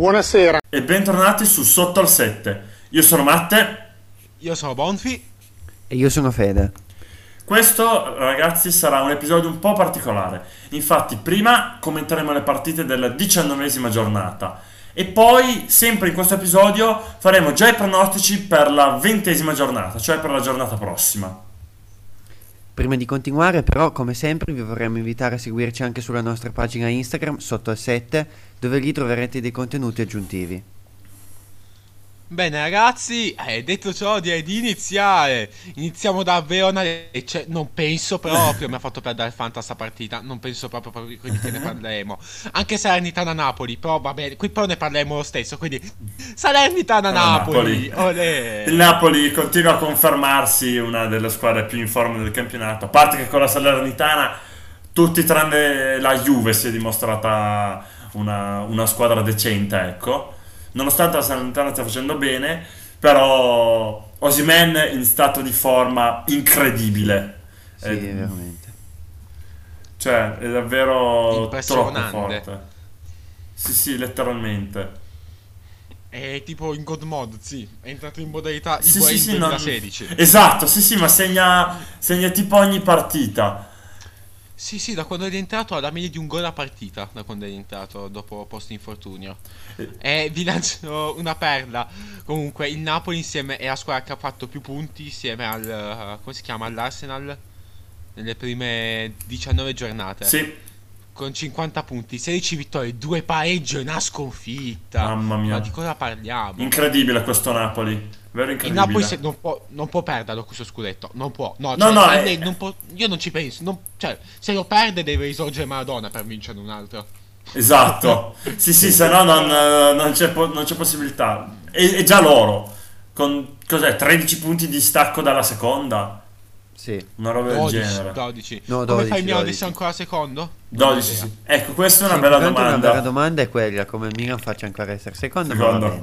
Buonasera. E bentornati su Sotto al 7. Io sono Matte. Io sono Bonfi. E io sono Fede. Questo, ragazzi, sarà un episodio un po' particolare. Infatti, prima commenteremo le partite della diciannovesima giornata. E poi, sempre in questo episodio, faremo già i pronostici per la ventesima giornata, cioè per la giornata prossima. Prima di continuare, però, come sempre, vi vorremmo invitare a seguirci anche sulla nostra pagina Instagram, sotto al 7, dove lì troverete dei contenuti aggiuntivi. Bene ragazzi, eh, detto ciò direi di iniziare. Iniziamo da Verona e cioè, non penso proprio mi ha fatto perdere Fanta sta partita, non penso proprio, proprio quindi che ne parleremo. Anche Salernitana-Napoli, però vabbè, qui però ne parleremo lo stesso, quindi Salernitana-Napoli. Napoli. Il Napoli continua a confermarsi una delle squadre più in forma del campionato, a parte che con la Salernitana tutti tranne la Juve si è dimostrata una, una squadra decente, ecco nonostante la Salernitana stia facendo bene, però Osimen in stato di forma incredibile. Sì, è, veramente. Cioè, è davvero troppo forte. Sì, sì, letteralmente. È tipo in God Mode, sì. È entrato in modalità sì, sì, sì, 2016. Non... Esatto, sì, sì, ma segna, segna tipo ogni partita. Sì, sì, da quando è entrato ha la media di un gol a partita, da quando è entrato dopo post infortunio. E vi lancio una perla. Comunque, il Napoli insieme è la squadra che ha fatto più punti insieme al uh, come si chiama all'Arsenal nelle prime 19 giornate. Sì. Con 50 punti, 16 vittorie, 2 pareggi e una sconfitta. Mamma mia. Ma di cosa parliamo? Incredibile questo Napoli. Vero il Napoli non può, non, può, perderlo questo scudetto. Non può. No, cioè, no, no è... non può, io non ci penso. Non, cioè, se lo perde deve risorgere Maradona per vincere un altro. Esatto. sì, sì, se no non, non, c'è, non c'è, possibilità. È, è, già loro. Con cos'è? 13 punti di stacco dalla seconda? Sì. Una roba 12, del genere. 12. No, 12 come fai il Milan di ancora secondo? 12, sì. Ecco, questa è una sì, bella domanda. Una bella domanda è quella, come il Milan faccia ancora essere secondo. secondo.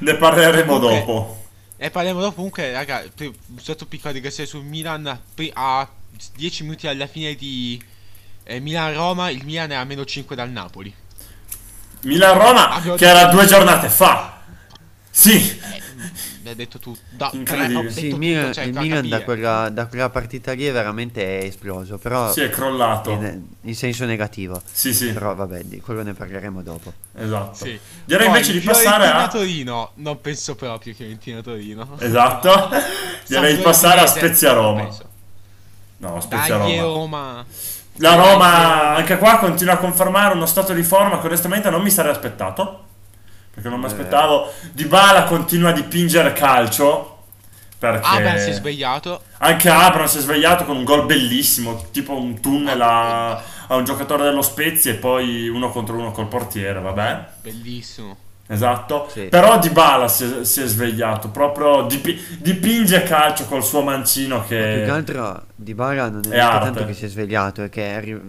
Ne parleremo okay. dopo. E parliamo dopo comunque, raga, sotto piccola digressione sul Milan, a 10 minuti alla fine di eh, Milan-Roma, il Milan è a meno 5 dal Napoli. Milan-Roma, che era due giornate fa. Sì. Eh, l'hai detto tu. Da, Incredibile. Sì, il Milan, cioè, il Milan da, quella, da, quella, partita lì è veramente esploso. Però si è crollato. In, in, senso negativo. Sì, sì. Però vabbè, di quello ne parleremo dopo. Esatto. Sì. Direi Poi, invece di passare a Torino. Non penso proprio che Fiorentina Torino. Esatto. Direi di passare a Spezia Roma. No, Spezia Dai, Roma. Roma. La Roma, anche qua, continua a confermare uno stato di forma che onestamente non mi sarei aspettato perché non mi eh. aspettavo. Di Bala continua a dipingere calcio. Perché Abram si è svegliato. Anche Abram si è svegliato con un gol bellissimo, tipo un tunnel a, a un giocatore dello Spezia e poi uno contro uno col portiere, vabbè. Bellissimo. Esatto, sì. però Di Bala si è, si è svegliato, proprio dipi, dipinge calcio col suo mancino che... Ma più che altro Di Bala non è, è tanto che si è svegliato, è che è,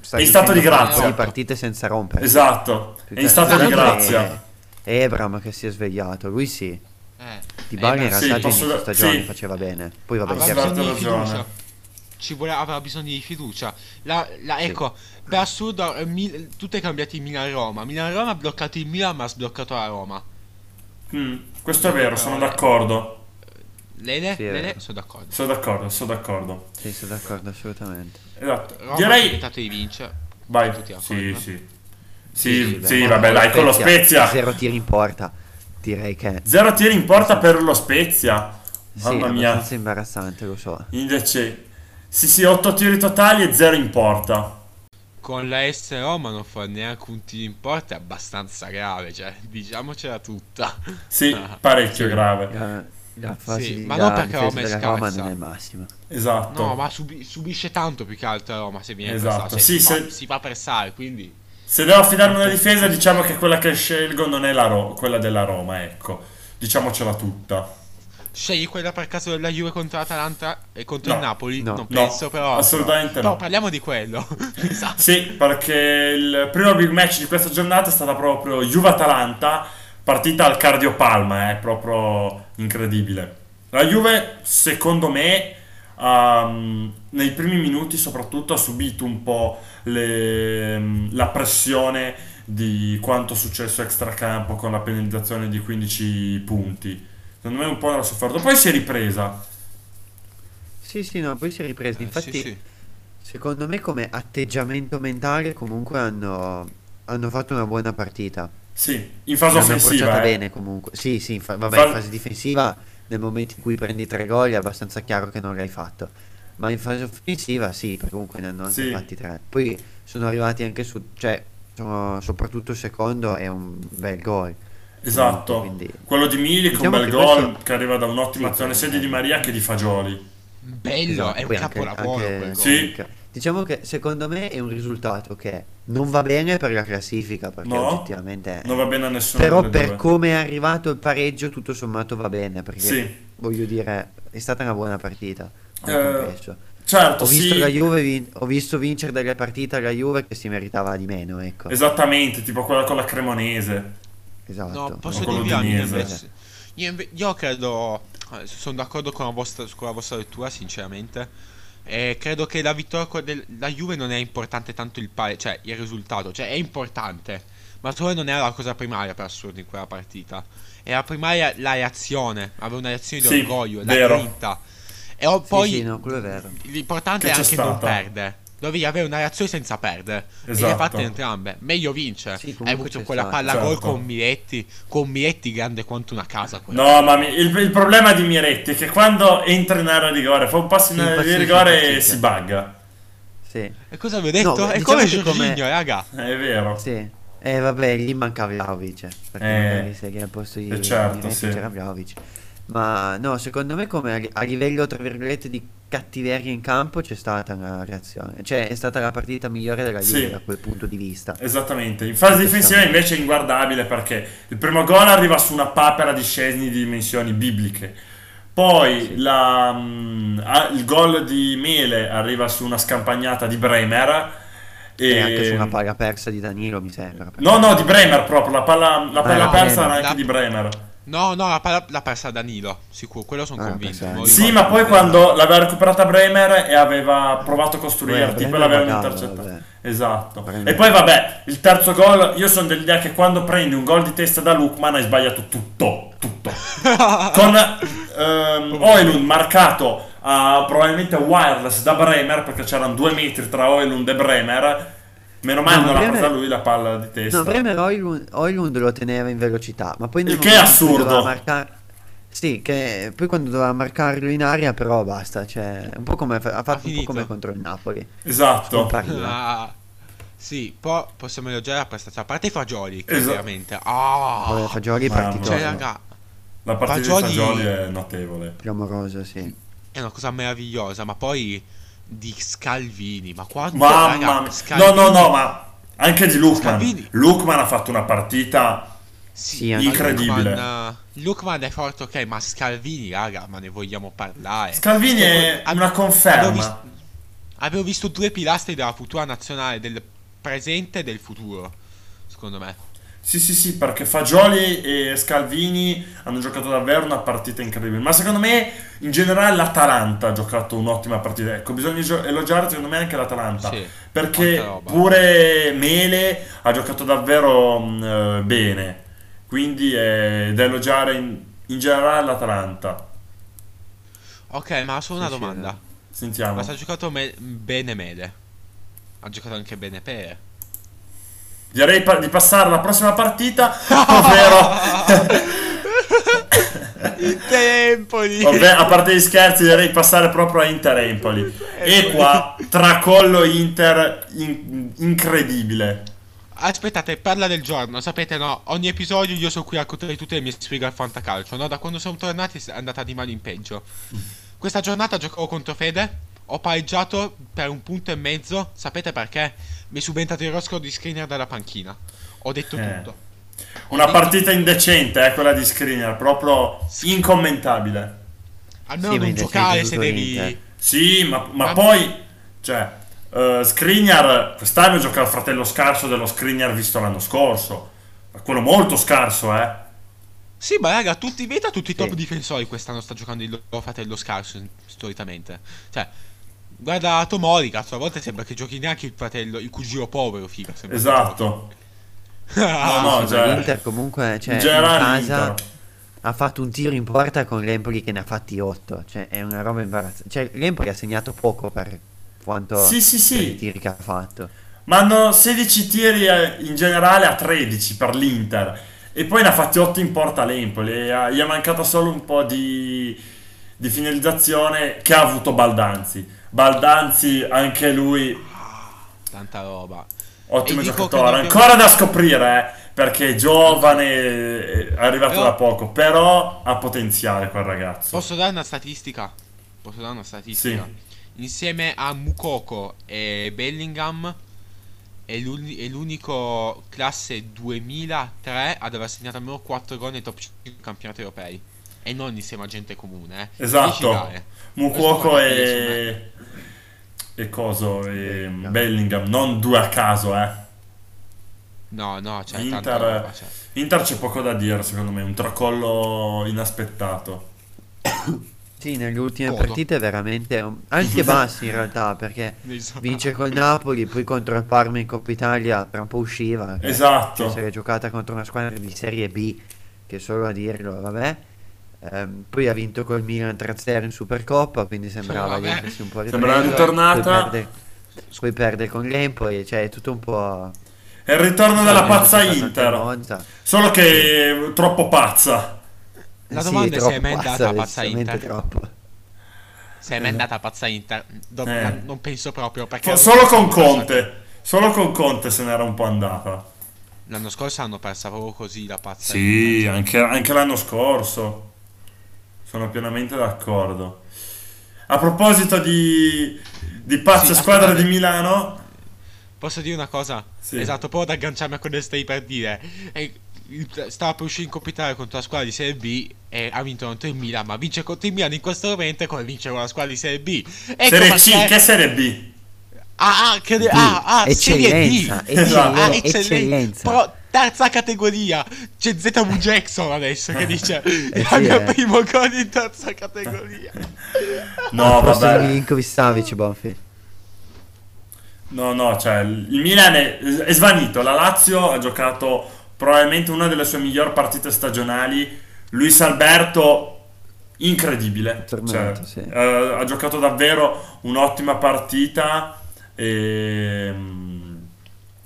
sta è in stato di grazia. di partite senza rompere. Esatto, è in stato di grazia. È, Ebram che si è svegliato, lui sì. Eh, Di Bari in realtà sì, posso... stagione sì. faceva bene. Poi vabbè, aveva bisogno di fiducia. Ci voleva, aveva bisogno di fiducia. La, la, ecco, sì. per assurdo, eh, Mil- tutto è cambiato in Milan-Roma. Milan-Roma ha bloccato il Milan, ma ha sbloccato la Roma. Mm, questo è vero, sono d'accordo. Lele? Sì, Lele? Sono d'accordo. Sono d'accordo, sono d'accordo. Sì, sono d'accordo, assolutamente. Esatto. Roma Direi... ha di vincere. Vai. Sì, sì. Sì, sì, sì vabbè, dai, con lo Spezia. Zero tiri in porta. Direi che. Zero tiri in porta per lo Spezia. Mamma sì, mia. È imbarazzante, lo so. Invece. Sì, sì, 8 tiri totali e 0 in porta. Con la S Roma non fa neanche un tiro in porta, è abbastanza grave, cioè, diciamocela tutta. Sì, parecchio sì, grave. La, la fase sì, ma non perché Roma è scarsa. Roma non è il massimo. Esatto. No, ma subi- subisce tanto più che altro Roma se viene esatto. Sì, si, se... fa, si fa pressare, quindi... Se devo affidarmi una difesa, diciamo che quella che scelgo non è Ro- quella della Roma, ecco. Diciamocela tutta. Scegli quella per caso della Juve contro l'Atalanta e contro no, il Napoli? No, non penso, no, però. Assolutamente no. no. parliamo di quello. esatto. Sì, perché il primo big match di questa giornata è stata proprio Juve-Atalanta, partita al cardiopalma, è eh, proprio incredibile. La Juve, secondo me, um, nei primi minuti soprattutto ha subito un po' le, la pressione di quanto successo extracampo con la penalizzazione di 15 punti. Secondo me un po' l'ha sofferto. Poi si è ripresa. Sì, sì, no, poi si è ripresa. Eh, Infatti, sì, sì. secondo me come atteggiamento mentale comunque hanno, hanno fatto una buona partita. Sì, in fase L'hanno offensiva. eh. bene comunque. Sì, sì, in fa- vabbè, in fase difensiva nel momento in cui prendi tre gol è abbastanza chiaro che non l'hai fatto. Ma in fase offensiva sì, perché comunque ne hanno anche Sì. fatti tre. Poi sono arrivati anche su, cioè, sono- soprattutto il secondo è un bel gol. Esatto. Quindi- Quello di Milik, Diciamo un bel che gol questo- che arriva da un'ottima Sì, azione sia di Maria che di Fagioli. Bello, Esatto, è un anche- capolavoro anche-. Sì. Diciamo che secondo me è un risultato che non va bene per la classifica, perché No, oggettivamente... Non va bene a nessuno. Però per due. come è arrivato il pareggio tutto sommato va bene, perché Sì. voglio dire, è stata una buona partita. Eh, complesso. Certo, Ho visto, sì. la Juve vin- ho visto vincere delle partite alla Juve che si meritava di meno, ecco. Esattamente, tipo quella con la Cremonese. Esatto. No, posso dirvi di io Niese. invece. Io, inve- io credo. Sono d'accordo con la vostra, con la vostra lettura, sinceramente. E credo che la vittoria della Juve non è importante tanto il pare, cioè il risultato, cioè è importante. Ma secondo me non era la cosa primaria per assurdo in quella partita. Era primaria la reazione, avere una reazione di Sì, orgoglio, la vero. grinta. E ho- Sì, poi sì, no, quello è vero. l'importante Che è anche non stata. perdere. Dovevi avere una reazione senza perdere. E le Esatto. hai fatte entrambe. Meglio vince. Sì, Hai avuto c'è quella stata. palla gol Certo. con Miretti. Con Miretti grande quanto una casa. quella. No, ma mi- il, il problema di Miretti è che quando entra in area di rigore, fa un passo in Sì, area di rigore e si bugga. Sì, E cosa avevo detto? No, è diciamo come che come- Jorginho, raga. È vero. sì. E vabbè, lì mancava Vlahovic, perché Eh, magari se che al posto di, eh, certo, di Messi sì. c'era Vlahovic. Ma no, secondo me come a, li- a livello, tra virgolette, di cattiveria in campo c'è stata una reazione. Cioè, è stata la partita migliore della Juve Sì. da quel punto di vista. Esattamente. In fase difensiva invece è inguardabile perché il primo gol arriva su una papera di Scesni di dimensioni bibliche. Poi la, mm, ah, il gol di Mele arriva su una scampagnata di Bremer. E, E anche su una palla persa di Danilo, mi sembra. No, no, di Bremer proprio. La palla, la palla no, persa era anche La- di Bremer. No, no, la palla l'ha persa Danilo. Sicuro, quello sono Ah, convinto. Sì, ma poi quando l'aveva recuperata Bremer e aveva provato a costruire, tipo l'avevano magari, intercettata. Esatto. Bremer. E poi vabbè, il terzo gol, io sono dell'idea che quando prendi un gol di testa da Lukman hai sbagliato tutto, tutto. Con ehm, Oilund marcato a probabilmente wireless da Bremer, perché c'erano due metri tra Oilund e Bremer. Meno male No, non Bremer- presa lui la palla di testa. No, Bremer Oilund, Oilund lo teneva in velocità, ma poi che assurdo. doveva marcar- Sì, che poi quando doveva marcarlo in aria, però basta. Cioè, un po' come ha fatto un po' come contro il Napoli. Esatto. Ah, sì, poi possiamo elogiare la prestazione. A parte i fagioli, che Esatto. veramente. Ah, Vabbè, Fagioli partito cioè, raga, La partita Fagioli- di Fagioli è notevole. clamoroso, sì. è una cosa meravigliosa. Ma poi di Scalvini, ma quanto Mamma raga, mia. No, Scalvini- no, no, ma anche di Lukman. Scalvini. Lukman ha fatto una partita Sì, Incredibile. Lukman, Lukman è forte, ok, ma Scalvini, raga, ma ne vogliamo parlare. Scalvini è Ab- una conferma. Avevo visto, avevo visto due pilastri della futura nazionale, del presente e del futuro, secondo me. Sì, sì, sì, perché Fagioli e Scalvini hanno giocato davvero una partita incredibile. Ma secondo me, in generale, l'Atalanta ha giocato un'ottima partita. Ecco, bisogna elogiare secondo me anche l'Atalanta. Sì, perché pure Mele ha giocato davvero mh, eh, bene. Quindi è da elogiare in, in generale l'Atalanta. Ok, ma solo una Sì, sì, domanda. eh. Sentiamo. Ma se ha giocato me- bene Mele? Ha giocato anche bene Pere? Direi pa- di passare alla prossima partita, ovvero, Intempoli! ovvero, a parte gli scherzi, direi di passare proprio a Inter Empoli. E qua, tracollo Inter in- incredibile. Aspettate, parla del giorno, sapete no? Ogni episodio io sono qui a raccontare tutte le mie sfighe al fantacalcio, no? Da quando siamo tornati è andata di male in peggio. Questa giornata giocavo contro Fede, ho pareggiato per un punto e mezzo, sapete perché? Mi è subentrato il rosco di screener dalla panchina. Ho detto Eh. tutto. Una partita indecente, eh, quella di Skriniar, proprio incommentabile. Almeno Sì, non giocare se devi... l'Inter. Sì, ma, ma Ma- poi, cioè, eh, Skriniar quest'anno gioca il fratello scarso dello Skriniar visto l'anno scorso. Quello molto scarso, eh. Sì, ma raga, tutti, vedi tutti i top difensori quest'anno sta giocando il loro fratello scarso, storicamente. Cioè, guarda Tomori, cazzo, a volte sembra che giochi neanche il fratello, il cugino povero, figa. Esatto. No, no, Ma cioè, l'Inter comunque, cioè, in casa ha fatto un tiro in porta con l'Empoli che ne ha fatti 8. Cioè, è una roba imbarazzante. Cioè, l'Empoli ha segnato poco per quanto Sì, sì, per i sì. tiri che ha fatto. Ma hanno 16 tiri eh, in generale a 13 per l'Inter. E poi ne ha fatti 8 in porta l'Empoli. E ha- gli è mancato solo un po' di, di finalizzazione che ha avuto Baldanzi. Baldanzi, anche lui, Tanta roba. ottimo giocatore. Ancora da scoprire, eh, perché è giovane, è arrivato Però- da poco. Però ha potenziale quel ragazzo. Posso dare una statistica? Posso dare una statistica? Insieme a Mukoko e Bellingham è, l'uni- è l'unico classe 2003 ad aver segnato almeno 4 gol nei top 5 campionati europei. E non insieme a gente comune, eh. Esatto. Mucuoco Questo fa e... E coso, e Bellingham, non due a caso, eh. No, no, c'è Inter- roba. Cioè. Inter c'è poco da dire, secondo me, un tracollo inaspettato. Sì, nelle ultime Comodo. partite veramente anche bassi in realtà, perché vince col Napoli, poi contro il Parma in Coppa Italia tra un po' usciva. che- Esatto. Si era giocata contro una squadra di Serie B, che solo a dirlo, vabbè. Ehm, poi ha vinto col Milan 3-0 in Supercoppa, quindi sembrava di essersi un po' Sembrava ripreso. ritornata. Poi perde, poi perde con l'Empoli, cioè è tutto un po'... È il ritorno della Sì, pazza Inter. Solo che è troppo pazza. La Sì, domanda è se è mai andata pazza, a pazza Inter. troppo. Se è mai andata a pazza Inter. Do- Eh. Non penso proprio perché... Solo con Conte. Solo con Conte se n'era un po' andata. L'anno scorso hanno persa proprio così la pazza Sì, Inter. anche, anche l'anno scorso. Sono pienamente d'accordo. A proposito di, di pazze Sì, squadre aspetta. di Milano, Posso dire una cosa? Sì. Esatto, proprio ad agganciarmi a quello che stai per dire. E il- stava per uscire in Coppa Italia contro la squadra di Serie B e ha vinto contro il Milan, ma vince contro il Milan in questo momento è come vincere con la squadra di Serie B. Ecco Serie C, perché- che Serie B? Ah, ah, che ah, ah, Serie D. eccellenza, Esatto. Ah, eccellen- eccellenza. eccellenza. Terza categoria. C'è ZW Jackson adesso che dice Eh il sì, mio eh. primo gol in terza categoria. No, vabbè. Milinkovic Savic, Bonfi. No, no, cioè il Milan è, è svanito. La Lazio ha giocato probabilmente una delle sue migliori partite stagionali. Luis Alberto, incredibile. Cioè, sì. eh, ha giocato davvero un'ottima partita. E, mm,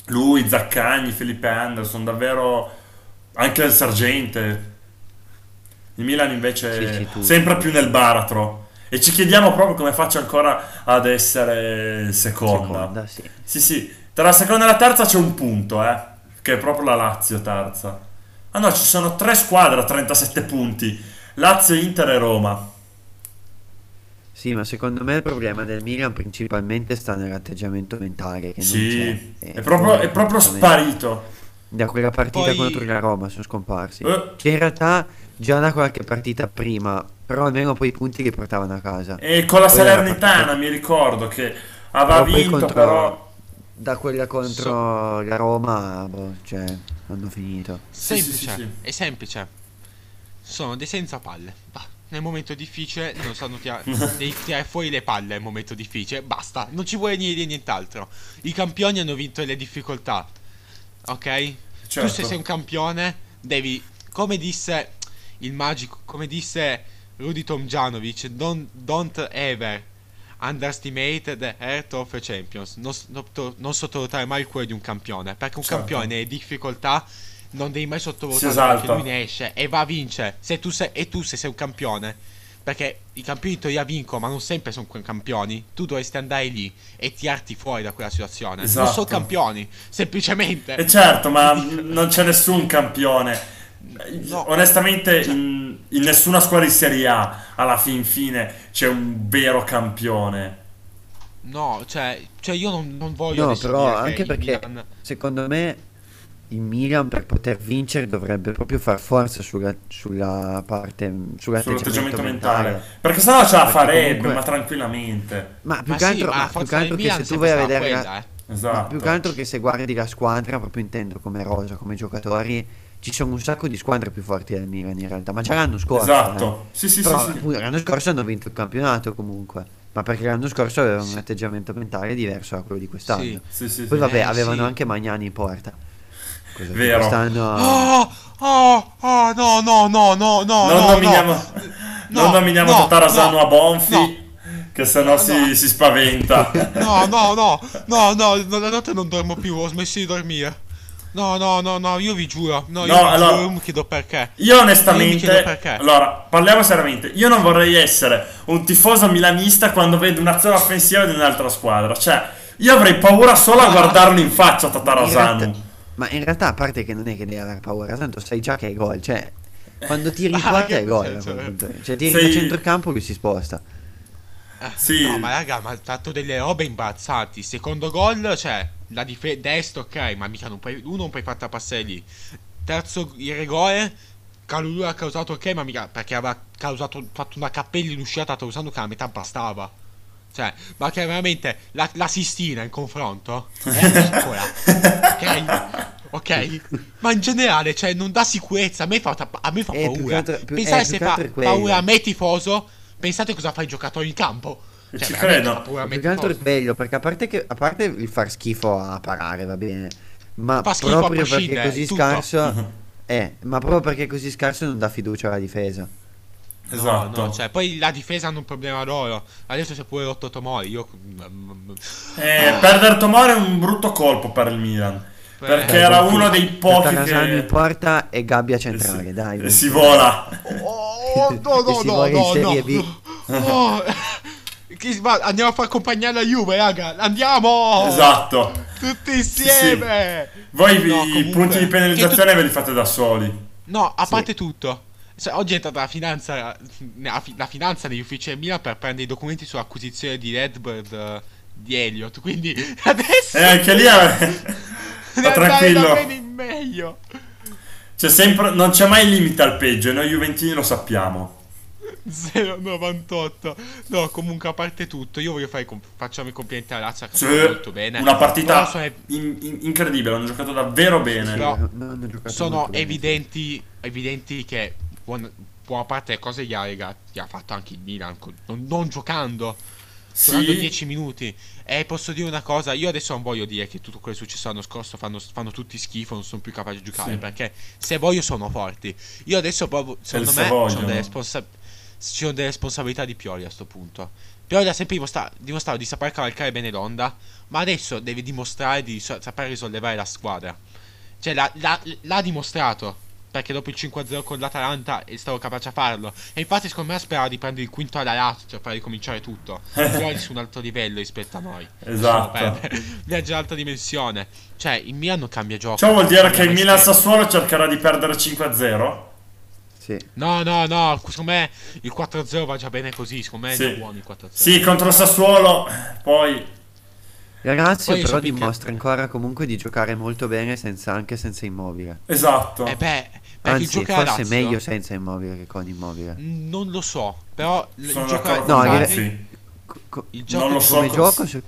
lui, Zaccagni, Felipe Anderson, davvero anche il Sergente. Il Milan invece Sì, sempre più nel baratro. E ci chiediamo proprio come faccia ancora ad essere seconda. Seconda, sì. Sì, sì, tra la seconda e la terza c'è un punto, eh, che è proprio la Lazio terza. Ah no, ci sono tre squadre a 37 punti, Lazio, Inter e Roma. Sì, ma secondo me il problema del Milan principalmente sta nell'atteggiamento mentale che non Sì, c'è. è proprio, è proprio sparito. Da quella partita Poi- contro la Roma sono scomparsi. Eh. Che in realtà già da qualche partita prima, però almeno poi i punti li portavano a casa. E con la Poi Salernitana partita- mi ricordo che aveva Però vinto, contro- però... Da quella contro la Roma, boh, cioè, hanno finito. Sì, sì, Semplice, sì, sì. è semplice. Sono dei senza palle. Bah, nel momento difficile non sanno tirare, tirare fuori le palle nel momento difficile. Basta, non ci vuole niente nient'altro. I campioni hanno vinto le difficoltà. Ok? Certo. Tu se sei un campione devi, come disse il magico, come disse Rudy Tomjanovic, don't, don't ever underestimate the heart of a champions. Non, non non sottovalutare mai il cuore di un campione. Perché un Certo. campione nelle difficoltà non devi mai Si sottovalutare esalta. perché lui ne esce e va a vincere. Se tu sei, e tu se sei un campione. Perché i campioni in teoria vincono, ma non sempre sono campioni. Tu dovresti andare lì e tirarti fuori da quella situazione. Non Esatto. sono campioni, semplicemente. E certo, ma non c'è nessun campione. No. Onestamente, in, in nessuna squadra di Serie A, alla fin fine, c'è un vero campione. No, cioè, cioè io non, non voglio No, però anche perché Milan- secondo me il Milan per poter vincere dovrebbe proprio far forza sulla, sulla parte sull'atteggiamento sull'atteggiamento mentale. mentale. Perché sennò ce la Perché farebbe, comunque- ma tranquillamente. Ma più Ma che sì, altro, ma ma la più che altro che se tu vai a vedere la- quella, eh. ma Esatto. più che altro che se guardi la squadra proprio intendo come rosa, come giocatori, ci sono un sacco di squadre più forti del Milan in realtà, ma già l'anno scorso. Esatto. eh. Sì, sì, Però sì, sì. l'anno scorso hanno vinto il campionato comunque, ma perché l'anno scorso avevano Sì. un atteggiamento mentale diverso da quello di quest'anno. Sì. Sì, sì, Poi sì. vabbè, Eh, avevano sì. anche Magnani in porta. Vero. Quest'anno... Oh, oh, oh, no, no, no, no, no, non no, nominiamo, no. non No, nominiamo no, Tatarasano no, a Bonfi, no. che sennò si, No. si spaventa. No, no, no, no, no, no, la notte non dormo più, ho smesso di dormire. No, no, no, no, io vi giuro. No, io No, vi allora- giuro, io mi chiedo perché. Io Io onestamente, chiedo perché. allora, parliamo seriamente. Io non vorrei essere un tifoso milanista quando vedo un'azione offensiva di un'altra squadra. Cioè, io avrei paura solo a guardarlo in faccia realtà- ma in realtà, a parte che non è che devi avere paura, tanto sai già che è gol. Cioè, quando tiri in Ah, che è gol. eh. punto. Cioè, tiri Sei- da centrocampo lui si sposta. Eh, Sì. No, ma raga, ma ha fatto delle robe imbarazzanti. Secondo gol, cioè, la difesa destra, ok, ma mica non puoi. Uno non puoi fatta passare lì. Terzo, il rigore. Calulu ha causato ok, ma mica perché aveva causato, fatto una cappella in uscita usando che la metà bastava. Cioè, ma che veramente la, la Sistina in confronto è piccola. ok? Ok? Ma in generale, cioè, non dà sicurezza. A me fa, a me fa Eh, paura. altro- più- Pensate eh, se fa paura a me tifoso. Pensate cosa fa il giocatore in campo. Cioè, Ci credo. Più che altro è quello, perché a parte, che, a parte il far schifo a parare, va bene. Ma Fa proprio perché è così tutto. scarso. Eh, ma proprio perché è così scarso non dà fiducia alla difesa. Esatto. No, no, cioè, poi la difesa hanno un problema loro. Adesso si è pure rotto Tomori. Io. Eh, perdere Tomori è un brutto colpo per il Milan. Perché Eh, era uno dei pochi Tatarasano in che... porta e gabbia eh, centrale, si- dai. eh, Bonfi. si vola. Oh, no, Che no, no, no, no. Oh, Andiamo a far accompagnare la Juve, raga. Andiamo! Esatto. Tutti insieme! Voi vi- No, i comunque- punti di penalizzazione che ve li fate da soli. No, a Sì. parte tutto. Cioè, oggi è entrata la finanza, la, fi- la finanza negli uffici del Milan per prendere i documenti sull'acquisizione di Redbird eh, di Elliot. Quindi adesso E anche lì eh, sta andare da tranquillo. meglio. C'è sempre, non c'è mai limite al peggio e noi Juventini lo sappiamo. 0,98. No, comunque, a parte tutto, io voglio fare facciamo i complimenti alla Lazio che Sì, molto bene. Una partita sono, in- in- incredibile, hanno giocato davvero bene. Però No, no, hanno giocato sono evidenti, evidenti che buona, buona parte delle cose gli ha, gli ha fatto anche il Milan, non, non giocando. Sì, 10 minuti. E posso dire una cosa, io adesso non voglio dire che tutto quello che è successo l'anno scorso fanno, fanno tutti schifo, non sono più capaci di giocare, Sì. perché se voglio sono forti. Io adesso proprio, secondo se me, vogliono. sono delle, responsa- ci sono delle responsabilità di Pioli a sto punto. Pioli ha sempre dimostra- dimostrato di saper cavalcare bene l'onda, ma adesso deve dimostrare di so- saper risollevare la squadra. Cioè, l'ha, l'ha- l'ha dimostrato. Perché dopo il 5-0 con l'Atalanta è stato capace a farlo. E infatti, secondo me, sperava di prendere il quinto alla Lazio per far ricominciare tutto. Pioli su un altro livello rispetto a noi. Esatto. Viaggia in alta dimensione. Cioè, il Milan non cambia gioco. Ciò vuol dire che il Milan. Sassuolo cercherà di perdere 5-0? Sì. No, no, no. Secondo me il 4-0 va già bene così. Secondo me Sì. è buono il 4-0. Sì, contro Sassuolo, poi... La Lazio Poi però dimostra ancora comunque di giocare molto bene senza, anche senza immobile. Esatto. Eh beh, il Anzi, gioco alla forse Lazio- meglio senza immobile che con immobile. Mm, Non lo so. Però l- Sono il gioco d'accordo No, con Bonfi. Co- il gioco Non lo so come cos- gioco, se-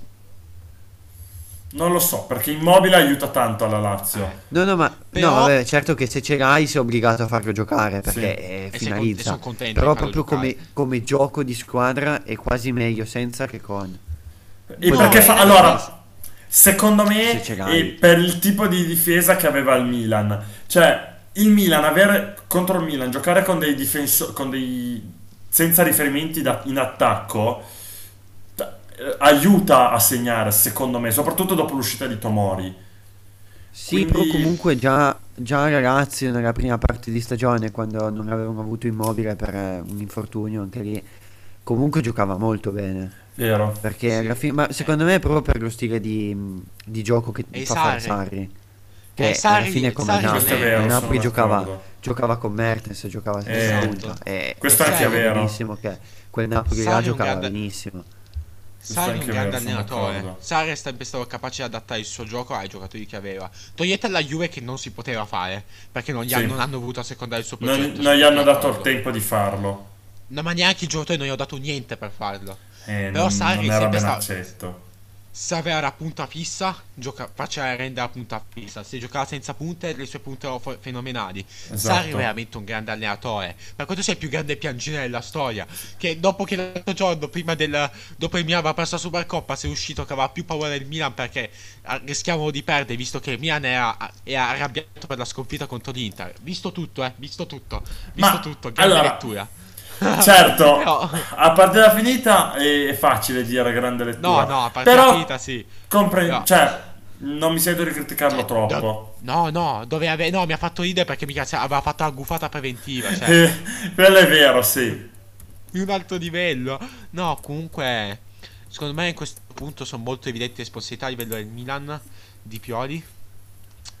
Non lo so, perché Immobile aiuta tanto alla Lazio. no, no, ma Però- no, vabbè, certo che se ce l'hai sei obbligato a farlo giocare perché Sì. eh, con- finalizza. contento Però proprio come, come gioco di squadra è quasi meglio senza che con. E No, perché eh, fa... eh, Allora, secondo Se me, è per il tipo di difesa che aveva il Milan. Cioè, il Milan, avere contro il Milan, giocare con dei difensori... Con dei... senza riferimenti da- in attacco... eh, Aiuta a segnare, secondo me, soprattutto dopo l'uscita di Tomori. Sì, Quindi- però comunque già, già la Lazio nella prima parte di stagione, quando non avevano avuto immobile per eh, un infortunio anche lì, comunque giocava molto bene. Vero? Perché Sì. alla fine, ma secondo me è proprio per lo stile di, di gioco che E fa fare Sarri. Che Eh, Sarri- alla fine è come Sarri Napoli, Questo è vero, Napoli giocava, d'accordo. giocava con Mertens, giocava senza Eh, punta. E, questo e è anche sappiamo vero. benissimo che quel Napoli là Sarri è un giocava grande- benissimo. Sarri è un grande allenatore. d'accordo. Sarri è sempre stato capace di adattare il suo gioco ai giocatori che aveva. Togliete alla Juve che non si poteva fare. Perché non, gli Sì. hanno, non hanno voluto assecondare il suo Non, progetto. non gli sono hanno dato il tempo di farlo. No, ma neanche i giocatori non gli hanno dato niente per farlo. Eh, Però non, Sarri non è era sempre ben stato- accetto. Se aveva la punta fissa, gioca- faceva rendere la punta fissa. Se giocava senza punte, le sue punte erano fenomenali. Esatto. Sarri è veramente un grande allenatore. Per quanto sia il più grande piangine della storia. Che dopo che l'altro giorno, prima del. Dopo il Milan aveva perso la Supercoppa, si è uscito che aveva più paura del Milan perché ah, rischiavano di perdere, visto che il Milan era, era arrabbiato per la sconfitta contro l'Inter. Visto tutto, eh. Visto tutto. Visto Ma, tutto. Grande allora, lettura. Certo, Però- a partita finita è facile dire grande No, lettura. no, a parte Però la finita, sì. compre- No. cioè, non mi sento di criticarlo troppo. Do- no, no, dove ave- no, mi ha fatto ridere perché mica cioè, aveva fatto la gufata preventiva, cioè, Eh, quello è vero, sì. di un alto livello. No, comunque, secondo me in questo punto sono molto evidenti le responsabilità a livello del Milan, di Pioli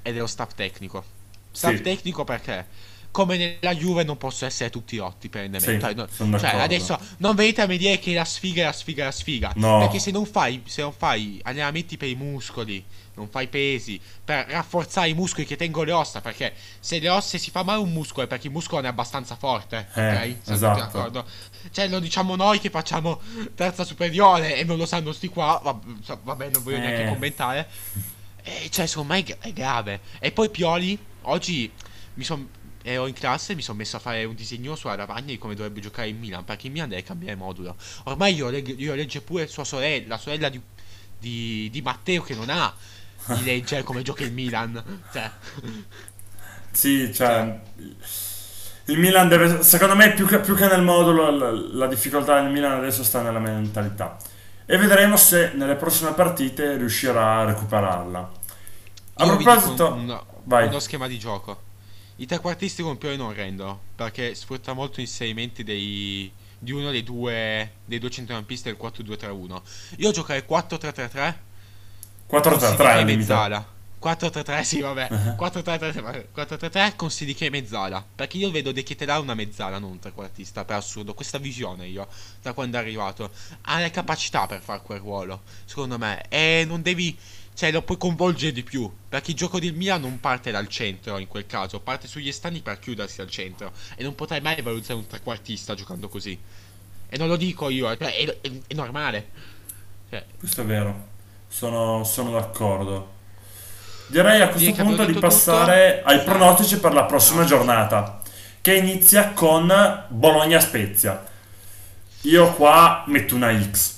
e dello staff tecnico. Staff Sì. tecnico perché? Come nella Juve non possono essere tutti rotti perennemente. Sì, Cioè, cioè, adesso non venite a me dire che la sfiga è la sfiga è la sfiga. No. Perché se non fai, se non fai allenamenti per i muscoli, non fai pesi, per rafforzare i muscoli che tengono le ossa, perché se le ossa si fa male un muscolo è perché il muscolo non è abbastanza forte. Eh, ok? Siamo esatto. d'accordo? Cioè, lo diciamo noi che facciamo terza superiore e non lo sanno sti qua. Vabbè, vabbè non voglio neanche Eh. commentare. E cioè, secondo me è grave. E poi Pioli, oggi mi sono. Ero in classe e mi sono messo a fare un disegno sulla lavagna di come dovrebbe giocare il Milan. Perché il Milan deve cambiare modulo. Ormai io, leg- io legge pure sua sorella, la sorella di, di, di Matteo che non ha di leggere come gioca il Milan. Cioè, Sì, cioè... Il Milan deve... Secondo me più che, più che nel modulo la, la difficoltà del Milan adesso sta nella mentalità. E vedremo se nelle prossime partite riuscirà a recuperarla. A io proposito... un- un- vai. uno schema di gioco. I trequartisti con Pioli non rendono perché sfrutta molto inserimenti dei, di uno dei due, dei due centrocampisti del 4-2-3-1. Io giocherei 4-3-3-3 con 4-3-3 Sidiche al e limite. mezzala. 4-3-3, sì, vabbè. Uh-huh. 4-3-3 4-3-3 con Sidiche e mezzala. Perché io vedo De Ketelà una mezzala, non un trequartista. Per assurdo, questa visione io, da quando è arrivato. Ha le capacità per fare quel ruolo, secondo me. E non devi. Cioè, lo puoi coinvolgere di più. Perché il gioco del Milan non parte dal centro in quel caso, parte sugli esterni per chiudersi al centro. E non potrai mai valutare un trequartista giocando così. E non lo dico io, cioè, è, è- è normale. Cioè, Questo è vero. Sono, sono d'accordo. Direi a questo punto di passare tutto. ai pronostici per la prossima No. giornata, che inizia con Bologna-Spezia. Io qua metto una X.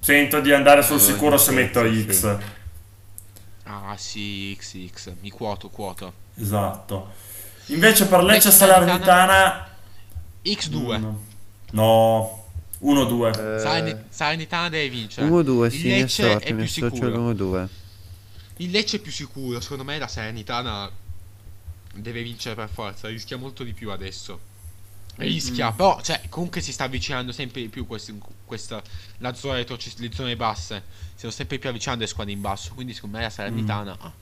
Sento di andare sul sicuro se metto X. sì. ah sì, XX, mi quoto, quoto. Esatto. Invece per Lecce Salernitana... X2. Mm, No, 1-2. Eh, Salern- Salernitana deve vincere. 1-2, Il sì, mi Lecce associo, è mi più sicuro. all'1-2. Il Lecce è più sicuro, secondo me la Salernitana deve vincere per forza, rischia molto di più adesso. Rischia, però cioè, comunque si sta avvicinando sempre di più questi- questa, la zona retroces- le zone basse. Si stanno sempre più avvicinando le squadre in basso, quindi secondo me la Salernitana ah,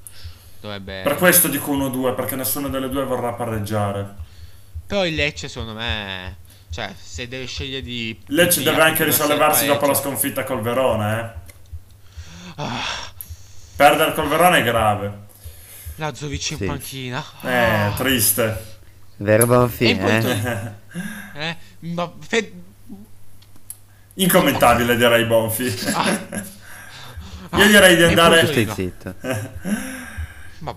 dovrebbe... Per questo dico 1-2, perché nessuna delle due vorrà pareggiare. Però il Lecce secondo me, cioè, se deve scegliere di... Lecce deve anche risollevarsi dopo la sconfitta col Verona, eh. Ah, Perdere col Verona è grave. Lazzovic in Sì. panchina. Eh, Ah. triste. Vero Bonfì, E poi eh? Eh? Ma fe- Incommentabile direi Bonfi. Ah. Io direi di E poi andare... Stai zitto. Ma.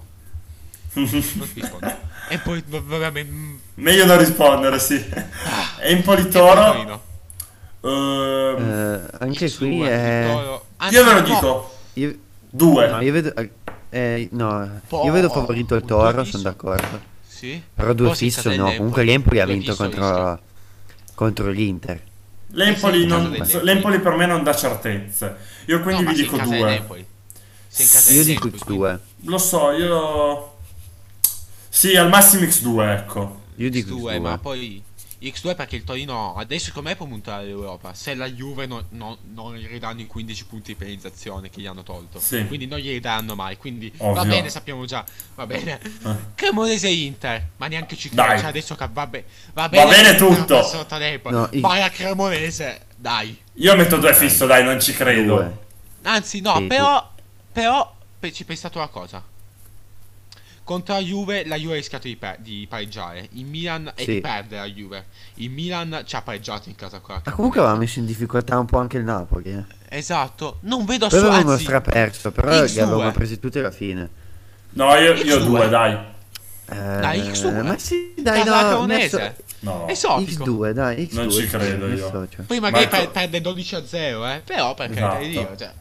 E poi v- veramente. mm, Meglio non rispondere, sì. Ah. Empoli Toro. Torino. ehm, Eh, anche X2, qui è... Anzi, io ve lo dico. Io, Due. no, io vedo... eh, no, Po- io vedo favorito il Toro, sono d'accordo. Sì. Però due fisso no, comunque l'Empoli ha vinto contro, contro l'Inter. L'Empoli, Sì, non- l'Empoli per me non dà certezze. Io quindi No, vi dico due. casa Io dico dell'Empoli, quindi- X2. Lo so, io... Sì, al massimo X2, ecco. Io dico X2, X2. ma poi X2 perché il Torino adesso secondo me può puntare l'Europa. Se la Juve non, non, non gli ridanno i 15 punti di penalizzazione che gli hanno tolto. Sì. Quindi non glieli danno mai. Quindi va Ovvio. bene, sappiamo già. Va bene. Eh. Cremonese Inter. Ma neanche ci. Cioè, adesso che va, be- va bene. bene che tutto. No, i- Vai a Cremonese. Dai. Io metto due fisso, dai, non ci credo. Due. Anzi, no, Sì, però. Però pe- ci ho pensato una cosa. Contro la Juve la Juve ha rischiato di, per- di pareggiare. In Milan e Sì. di perdere la Juve. Il Milan ci ha pareggiato in casa qua. Ma comunque aveva messo in difficoltà un po' anche il Napoli. Eh. Esatto. Non vedo su avevamo anzi, straperso, però X2. li avevamo presi tutti alla fine. No, io, io X2. due, dai. Eh, Dai, X2. Ma sì, dai, no, messo- No. Esotico. X2, dai, X2. Non ci credo io. associo. Poi magari Marco- per- perde 12 a 0, eh. Però per carità di Esatto. Dio. Cioè,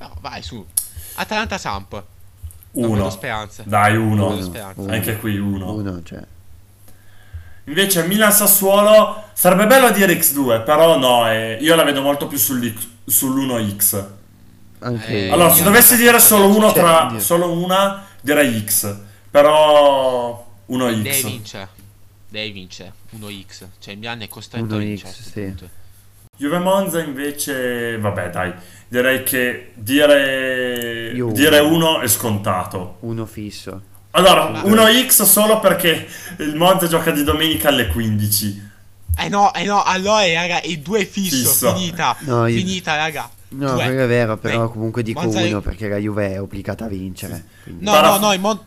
no, vai su. Atalanta Samp. Uno. vedo speranze. Dai, uno. speranze. Uno. Anche qui uno. Uno, cioè. Invece Milan Sassuolo sarebbe bello dire X2, però no, eh, io la vedo molto più sull'X- sull'1X. Anche Eh, Allora, se dovessi dire solo uno Cioè, tra Dio. solo una, direi X. Però Devi 1X. vincere. Devi vincere. 1x. Cioè il Milan è costretto a 1x, vincere. a sto sì. Juve Monza invece, vabbè, dai, direi che dire Io dire uno. uno è scontato. uno fisso. Allora, Ma- 1x solo perché il Monza gioca di domenica alle 15. Eh no, eh no, allora raga, il 2 è fisso, Fisso. finita. No, io- Finita, raga. No, Due. quello è vero, però Beh, comunque dico Monza è- uno perché la Juve è obbligata a vincere. quindi- No, Paraf- no, no, il Mon-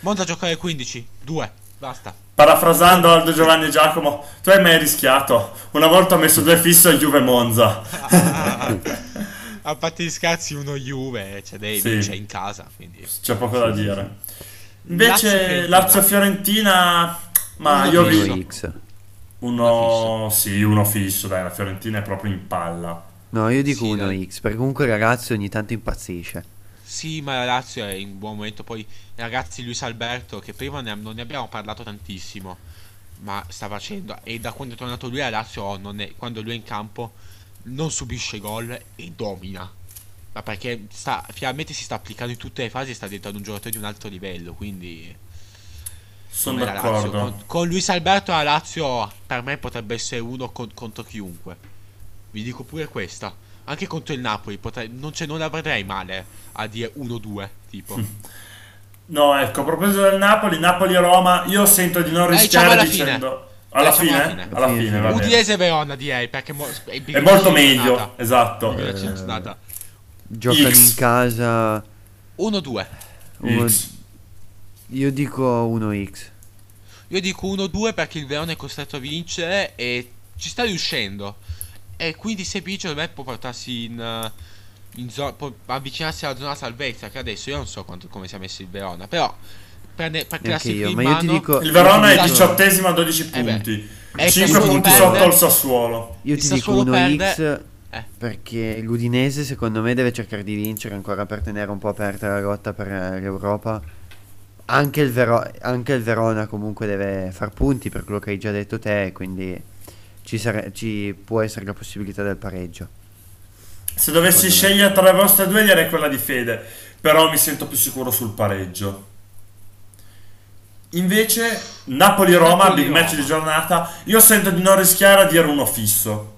Monza gioca alle 15. 2. Basta. Parafrasando Aldo Giovanni e Giacomo, tu hai mai rischiato? Una volta ho messo due fisso a Juve Monza. A parte gli scherzi, uno Juve, cioè devi Sì. vincere in casa, quindi. C'è poco da dire. Invece Lazio-Fiorentina. Lazio-Fiorentina, ma Uno io vi... Uno, sì, uno fisso, dai, la Fiorentina è proprio in palla. No, io dico Sì, uno dai. X, perché comunque il ragazzo ogni tanto impazzisce. Sì, ma la Lazio è in buon momento. Poi, ragazzi, Luis Alberto, che prima ne- non ne abbiamo parlato tantissimo, ma sta facendo. E da quando è tornato lui, la Lazio, oh, non è- quando lui è in campo, non subisce gol e domina. Ma perché sta, finalmente si sta applicando in tutte le fasi e sta diventando un giocatore di un alto livello. Quindi, Sono d'accordo. Con, con Luis Alberto, la Lazio per me potrebbe essere uno con- contro chiunque. Vi dico pure questa. Anche contro il Napoli, potrei, non, c'è- non la vedrei male a dire 1-2. Tipo, No, ecco, a proposito del Napoli, Napoli-Roma, io sento di non Dai, rischiare diciamo alla dicendo... Alla Diciamo fine? alla fine. Alla Fine, fine, fine. va bene. Udinese Verona direi perché mo- è, È molto meglio, giornata. esatto. Eh. Giocano in casa. 1-2. uno- X. Io dico 1X. Io dico 1-2 perché il Verona è costretto a vincere e ci sta riuscendo. E quindi se vince dovrebbe può portarsi in, eh, in può avvicinarsi alla zona salvezza che adesso io non so quanto, come sia messo il Verona, però prende, per Neanche classifica io, ma io ti dico- Il Verona è diciottesimo a 12 Eh punti. Eh, 5 Sassuolo punti perde. sotto il Sassuolo. Io ti dico Sassuolo 1X perde- eh. perché l'Udinese secondo me deve cercare di vincere ancora per tenere un po' aperta la lotta per l'Europa. Anche il, Vero- anche il Verona comunque deve far punti per quello che hai già detto te, quindi ci, sare- ci può essere la possibilità del pareggio. Se dovessi Secondo me. scegliere tra le vostre due direi quella di Fede, però mi sento più sicuro sul pareggio. Invece Napoli-Roma, Napoli-Roma. big match di giornata, io sento di non rischiare a dire uno fisso.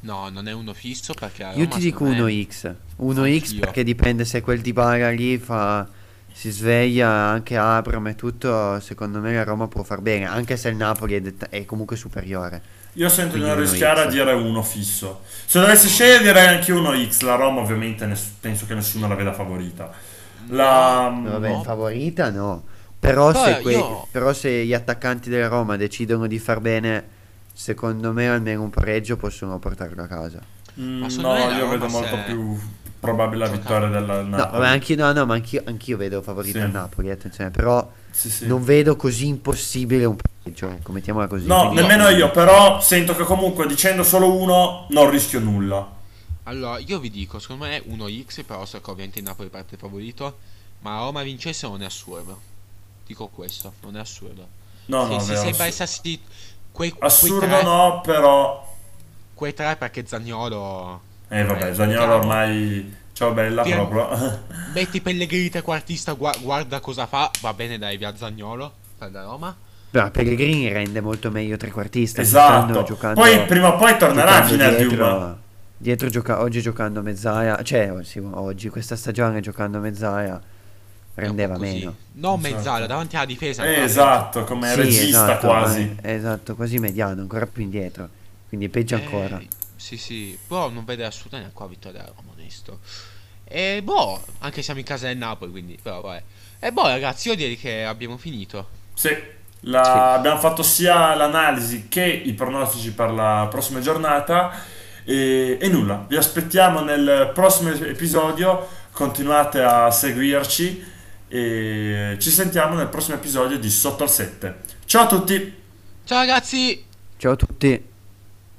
No, non è uno fisso perché Io Roma, ti dico secondo me- 1x. 1x Anch'io. perché dipende se quel Dybala lì fa si sveglia anche Abram e tutto, secondo me la Roma può far bene, anche se il Napoli è, det- è comunque superiore. Io sento di non rischiare a dire uno fisso. Se dovessi scegliere direi anche uno X. La Roma ovviamente ness- penso che nessuno la veda favorita. La... Vabbè, No. favorita no. Però, Poi se, quei- io- però se gli attaccanti della Roma decidono di far bene, secondo me almeno un pareggio possono portarlo a casa. Mm, no, io Roma vedo molto se- più probabile la vittoria della No, Napoli. vabbè, anch'io, no, no, ma anch'io, anch'io vedo favorito Sì. il Napoli, attenzione, però Sì, sì. non vedo così impossibile un pareggio, ecco, mettiamola così. No, Quindi- nemmeno io, però sento che comunque dicendo solo uno non rischio nulla. Allora, io vi dico, secondo me è 1x, però so che ovviamente il Napoli parte favorito, ma Roma vincesse non è assurdo. Dico questo, non è assurdo. No, se, no, se vero, sembra essersi quei, quei assurdo tre, no, però... quei tre perché Zagnolo Eh vabbè, Eh, Zagnolo ormai... Ciao bella Pier- proprio. metti Pellegrini trequartista, gua- guarda cosa fa, va bene dai via Zagnolo la Roma. Però Pellegrini rende molto meglio trequartista. esatto. giocando- Poi prima o poi tornerà a finire di dietro- una. Dietro gioca- oggi giocando Mezzaia, cioè oh, sì, oggi questa stagione giocando Mezzaia È rendeva meno. Non Esatto. mezzala, davanti alla difesa. Eh, esatto, come Sì, regista esatto, quasi. ma- esatto, quasi mediano, ancora più indietro. Quindi peggio peggio. ancora. Sì, sì, però non vede assolutamente qua vittoria della Roma, onesto. E boh, anche siamo in casa del Napoli, quindi però vabbè. E boh, ragazzi, io direi che abbiamo finito. Sì, la- Sì. abbiamo fatto sia l'analisi che i pronostici per la prossima giornata. E, e nulla, vi aspettiamo nel prossimo episodio. Continuate a seguirci e ci sentiamo nel prossimo episodio di Sotto al 7. Ciao a tutti! Ciao ragazzi! Ciao a tutti.